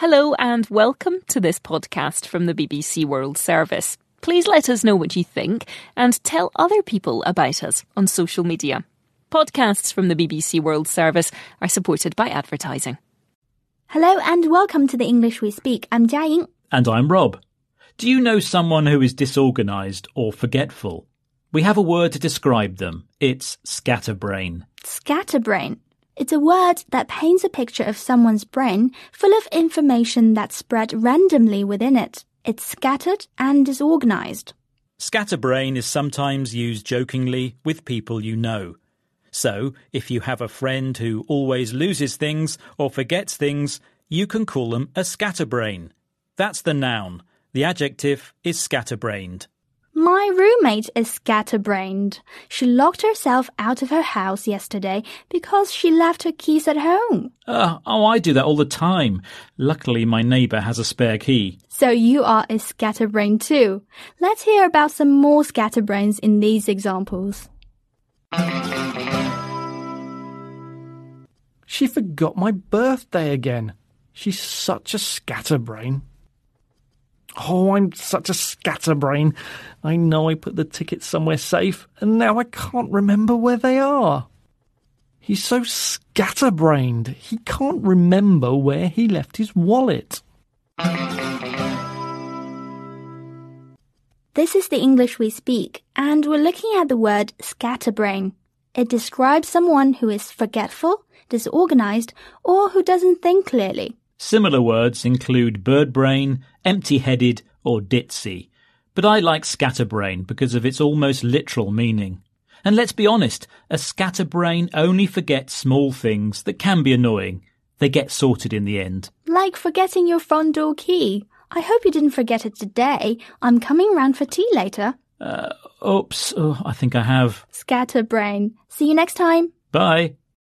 Hello and welcome to this podcast from the BBC World Service. Please let us know what you think and tell other people about us on social media. Podcasts from the BBC World Service are supported by advertising. Hello and welcome to the English we speak. I'm Jiaying. And I'm Rob. Do you know someone who is disorganised or forgetful? We have a word to describe them. It's scatterbrain. Scatterbrain. It's a word that paints a picture of someone's brain full of information that's spread randomly within it. It's scattered and disorganized. Scatterbrain is sometimes used jokingly with people you know. So, if you have a friend who always loses things or forgets things, you can call them a scatterbrain. That's the noun. The adjective is scatterbrained. My roommate is scatterbrained. She locked herself out of her house yesterday because she left her keys at home. Uh, oh, I do that all the time. Luckily, my neighbour has a spare key. So you are a scatterbrain too. Let's hear about some more scatterbrains in these examples. She forgot my birthday again. She's such a scatterbrain. Oh, I'm such a scatterbrain. I know I put the tickets somewhere safe, and now I can't remember where they are. He's so scatterbrained, he can't remember where he left his wallet. This is the English we speak, and we're looking at the word scatterbrain. It describes someone who is forgetful, disorganized, or who doesn't think clearly. Similar words include birdbrain, empty-headed, or ditzy. But I like scatterbrain because of its almost literal meaning. And let's be honest, a scatterbrain only forgets small things that can be annoying. They get sorted in the end. Like forgetting your front door key. I hope you didn't forget it today. I'm coming round for tea later. Uh, oops, oh, I think I have. Scatterbrain. See you next time. Bye.